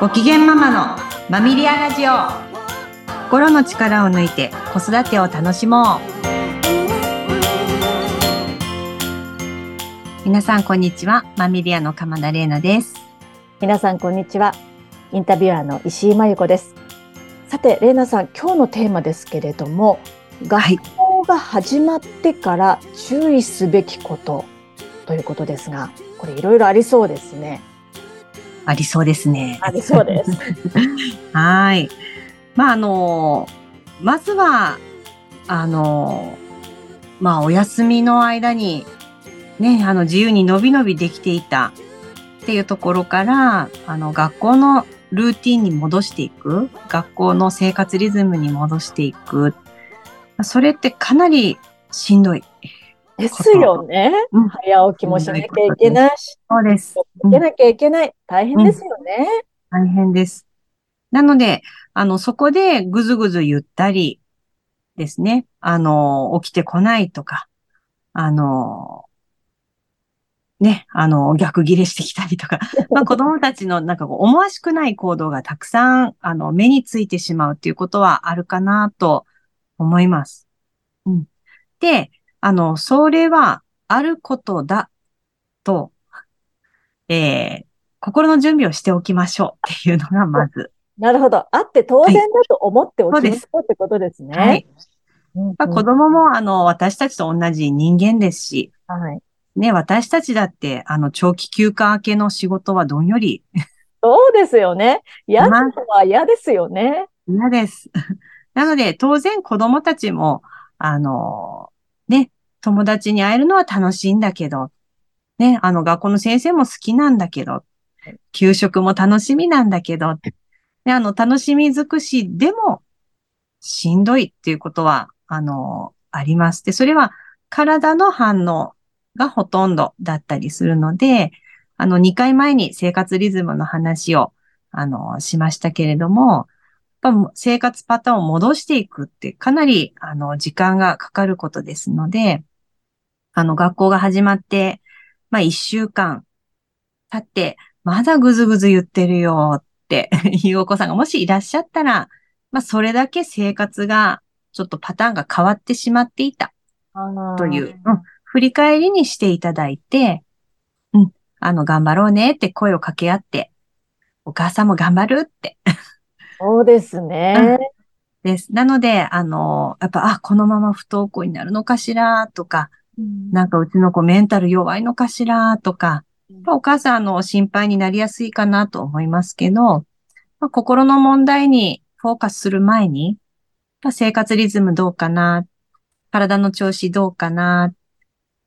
ご機嫌ママのマミリアラジオ。心の力を抜いて子育てを楽しもう。皆さんこんにちはマミリアの鎌田玲奈です。皆さんこんにちはインタビュアーの石井真由子です。さて玲奈さん今日のテーマですけれども学校が始まってから注意すべきことということですが、これいろいろありそうですね。ありそうですね。ありそうです。はい。まあ、あの、まずは、あの、まあ、お休みの間に、ね、あの、自由にのびのびできていたっていうところから、あの、学校のルーティンに戻していく、学校の生活リズムに戻していく。それってかなりしんどい。ですよね。うん、早起きもしなきゃいけないし。そうです。受けなきゃいけない。大変ですよね、うん。大変です。なので、あの、そこでぐずぐず言ったりですね。あの、起きてこないとか、あの、ね、あの、逆ギレしてきたりとか、まあ子供たちのなんかこう思わしくない行動がたくさん、あの、目についてしまうっていうことはあるかなと思います。うん。で、あの、それはあることだと、えー、心の準備をしておきましょうっていうのがまず。なるほど。あって当然だと思っておきましょうってことですね。はい。まあ、子供も、あの、私たちと同じ人間ですし、はい。ね、私たちだって、あの、長期休暇明けの仕事はどんより。そうですよね。嫌なのは嫌ですよね。嫌です。なので、当然子供たちも、あの、ね、友達に会えるのは楽しいんだけど、ね、あの学校の先生も好きなんだけど、給食も楽しみなんだけど、ね、あの楽しみ尽くしでもしんどいっていうことは、あの、あります。で、それは体の反応がほとんどだったりするので、あの、2回前に生活リズムの話を、あの、しましたけれども、ぱ生活パターンを戻していくってかなり、あの、時間がかかることですので、あの、学校が始まって、まあ、一週間経って、まだぐずぐず言ってるよって いうお子さんがもしいらっしゃったら、まあ、それだけ生活が、ちょっとパターンが変わってしまっていた。という、うん、振り返りにしていただいて、うん、あの、頑張ろうねって声を掛け合って、お母さんも頑張るってそうですね。です。なので、あの、やっぱ、あ、このまま不登校になるのかしらとか、うん、なんかうちの子メンタル弱いのかしらとか、うん、お母さんの心配になりやすいかなと思いますけど、まあ、心の問題にフォーカスする前に、まあ、生活リズムどうかな、体の調子どうかな、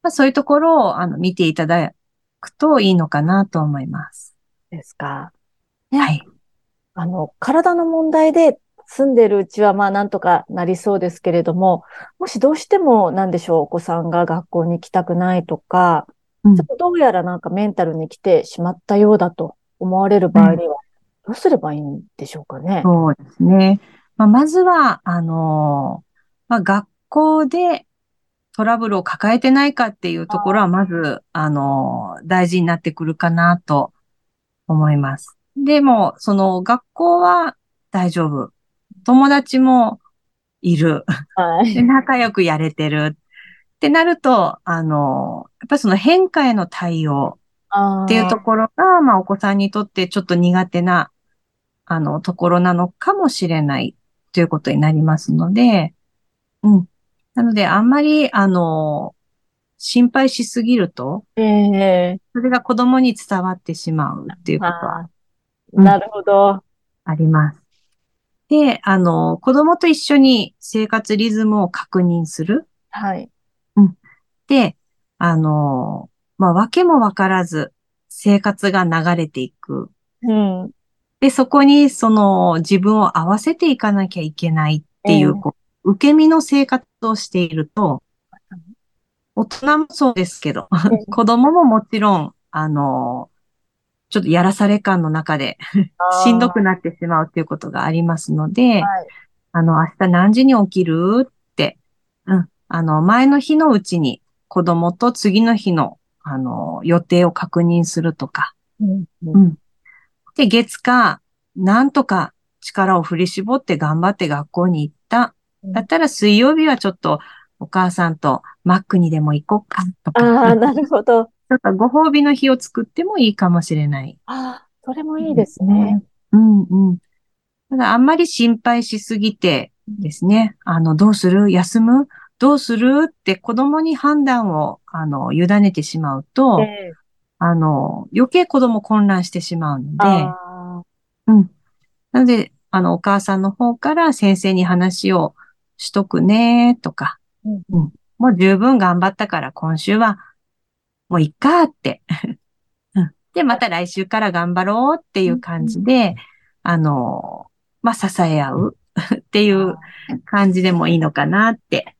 まあ、そういうところをあの見ていただくといいのかなと思います。ですか。はい。あの、体の問題で住んでるうちはまあなんとかなりそうですけれども、もしどうしてもなんでしょう、お子さんが学校に行きたくないとか、うん、ちょっとどうやらなんかメンタルに来てしまったようだと思われる場合には、どうすればいいんでしょうかね。そうですね。まあ、まずは、あのまあ、学校でトラブルを抱えてないかっていうところは、まず、あの大事になってくるかなと思います。でも、その学校は大丈夫。友達もいる。はい、仲良くやれてる。ってなると、あの、やっぱりその変化への対応っていうところが、まあお子さんにとってちょっと苦手な、あの、ところなのかもしれないということになりますので、うん。なので、あんまり、あの、心配しすぎると、ええー、それが子供に伝わってしまうっていうことはなるほど。あります。で、あの、子供と一緒に生活リズムを確認する。はい。うん。で、あの、まあ、わけもわからず生活が流れていく。うん。で、そこにその自分を合わせていかなきゃいけないっていう、こう受け身の生活をしていると、大人もそうですけど、子供ももちろん、あの、ちょっとやらされ感の中でしんどくなってしまうっていうことがありますので、はい、あの、明日何時に起きるって、うん、あの、前の日のうちに子供と次の日の、あの、予定を確認するとか、うん、うん、で、月か、なんとか力を振り絞って頑張って学校に行った。だったら水曜日はちょっとお母さんとマックにでも行こうかとか、ああ、なるほど。ちょっとご褒美の日を作ってもいいかもしれない。ああ、それもいいですね。うんうん。ただあんまり心配しすぎてですね、あの、どうする？休む？どうするって子供に判断を、あの、委ねてしまうと、ええ。あの、余計子供混乱してしまうので、あうん。なので、あの、お母さんの方から先生に話をしとくね、とか、ーうん。もう十分頑張ったから今週は、もういっかって。うんで、また来週から頑張ろうっていう感じで、あの、まあ、支え合うっていう感じでもいいのかなって、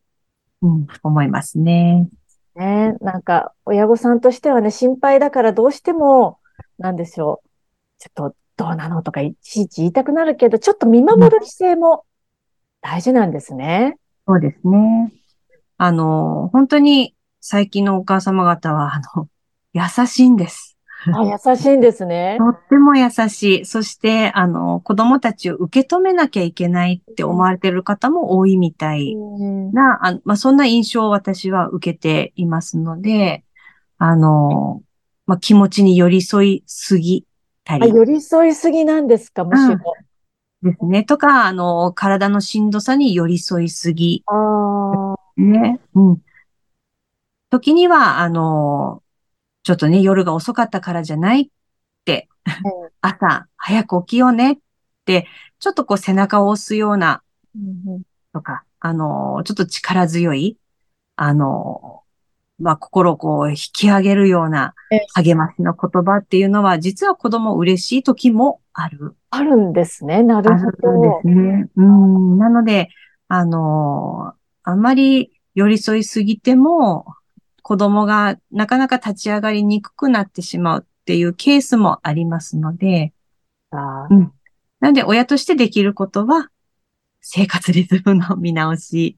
うん、思いますね。ね、なんか、親御さんとしてはね、心配だからどうしても、なんでしょう。ちょっと、どうなのとかいちいち言いたくなるけど、ちょっと見守る姿勢も大事なんですね。そうですね。あの、本当に最近のお母様方は、あの、優しいんです。あ、優しいんですね。とっても優しい。そして、あの、子供たちを受け止めなきゃいけないって思われている方も多いみたいうんな、あまあ、そんな印象を私は受けていますので、あの、まあ、気持ちに寄り添いすぎたあ、り寄り添いすぎなんですか、むしろ。ですね。とか、あの、体のしんどさに寄り添いすぎ。ああ、ね。うん。時には、あの、ちょっとね、夜が遅かったからじゃないって、うん朝早く起きようねって、ちょっとこう背中を押すようなとか、あの、ちょっと力強い、あの、まあ、心をこう引き上げるようなえ励ましの言葉っていうのは、実は子供嬉しい時もある。あるんですね。なるほどで。すね。うん。なので、あの、あんまり寄り添いすぎても、子供がなかなか立ち上がりにくくなってしまうっていうケースもありますので、あうん。なので、親としてできることは、生活リズムの見直し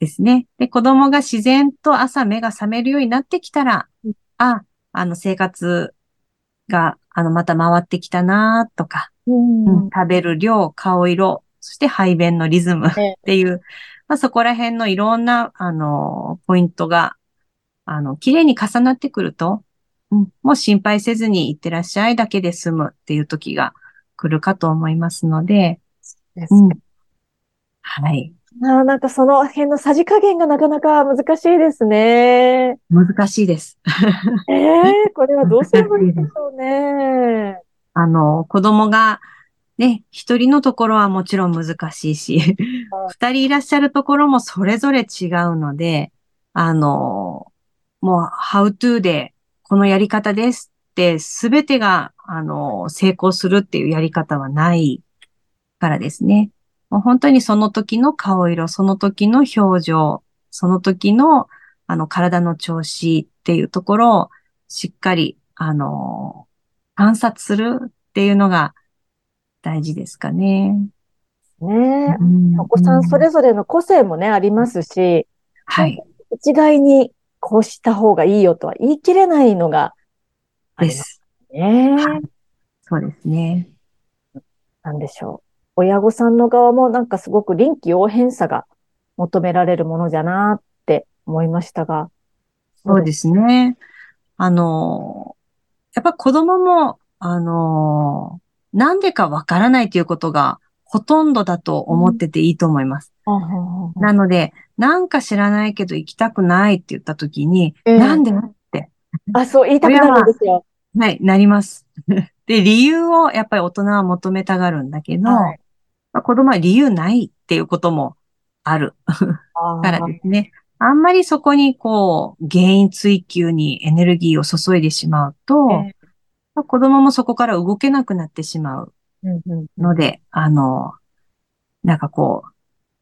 ですね。で、子供が自然と朝目が覚めるようになってきたらうん、あ、あの、生活が、あの、また回ってきたなとか、うんうん食べる量、顔色、そして排便のリズムっええていう、まあ、そこら辺のいろんな、あの、ポイントが、あの、綺麗に重なってくると、うん、もう心配せずに行ってらっしゃいだけで済むっていう時が来るかと思いますので、ですうん。はい。あーなんかその辺のさじ加減がなかなか難しいですね。難しいです。ええこれはどうすればいいんでしょうね。あの、子供が、ね、一人のところはもちろん難しいし、二人いらっしゃるところもそれぞれ違うので、あの、もう、how to で、このやり方ですって、すべてが、あの、成功するっていうやり方はないからですね。もう本当にその時の顔色、その時の表情、その時の、あの、体の調子っていうところを、しっかり、あの、観察するっていうのが大事ですかね。ねうんお子さんそれぞれの個性もね、ありますし、はい。一概にこうした方がいいよとは言い切れないのがありでますす。ね。はいそうですね。なんでしょう。親御さんの側もなんかすごく臨機応変さが求められるものじゃなって思いましたが。そうですね。あの、やっぱ子供も、あの、なんでかわからないということがほとんどだと思ってていいと思います。なので、なんか知らないけど行きたくないって言った時に、ええなんで？あ、そう言いたくなるんですよ。はい、なります。で、理由をやっぱり大人は求めたがるんだけど、はい。まあ子供は理由ないっていうこともある。からですね。あんまりそこにこう、原因追求にエネルギーを注いでしまうと、えまあ子供もそこから動けなくなってしまううんうん。ので、あの、なんかこう、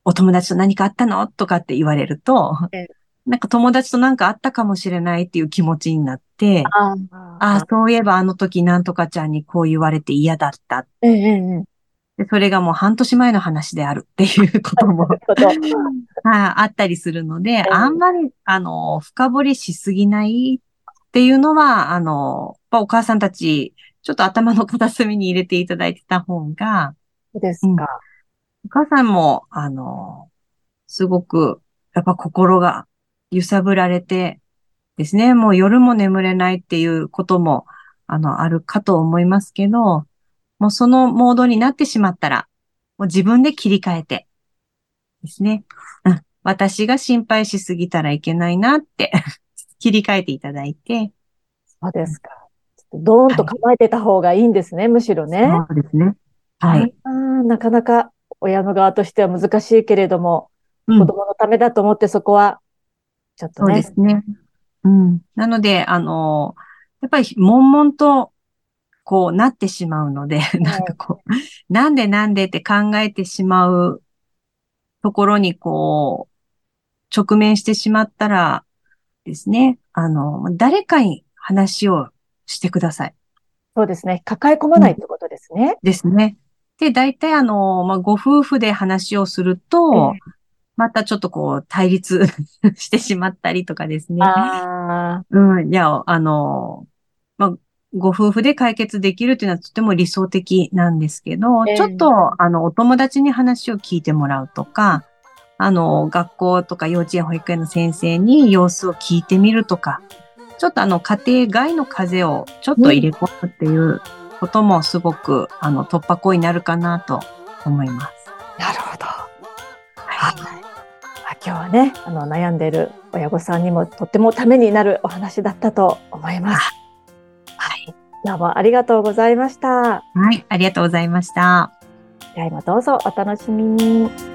お友達と何かあったの？とかって言われるとええ、なんか友達と何かあったかもしれないっていう気持ちになって、あー。ああ、そういえばあの時なんとかちゃんにこう言われて嫌だった。でそれがもう半年前の話であるっていうこともなるほどはいあったりするので、えあんまり、あの、深掘りしすぎないっていうのは、あの、お母さんたちちょっと頭の片隅に入れていただいてた方が、そうですか。お母さんも、あの、すごく、やっぱ心が揺さぶられてですね、もう夜も眠れないっていうことも、あの、あるかと思いますけど、もうそのモードになってしまったら、もう自分で切り替えて、ですね。うん私が心配しすぎたらいけないなって 切り替えていただいて。そうですか。ドーンと構えてた方がいいんですね、はい、むしろね。そうですね。はい。あなかなか親の側としては難しいけれども、うん、子供のためだと思ってそこは、ちょっとね。そうですね。うん。なので、あの、やっぱり、悶々と、こうなってしまうので、なんかこう、なんでなんでって考えてしまうところに、こう、直面してしまったらですね、あの、誰かに話をしてください。そうですね。抱え込まないってことですね。うん、ですね。で、大体あの、まあ、ご夫婦で話をすると、えー、またちょっとこう、対立 してしまったりとかですね。うん、いや、あの、まあ、ご夫婦で解決できるっていうのはとても理想的なんですけど、えー、ちょっと、あの、お友達に話を聞いてもらうとか、あの、学校とか幼稚園、保育園の先生に様子を聞いてみるとか、ちょっとあの、家庭外の風をちょっと入れ込むっていうこともすごく、あの、突破口になるかなと思います。なるほど。はい。今日はね、あの、悩んでいる親御さんにもとってもためになるお話だったと思います。はい。どうもありがとうございました。はい、ありがとうございました。次回もどうぞお楽しみに。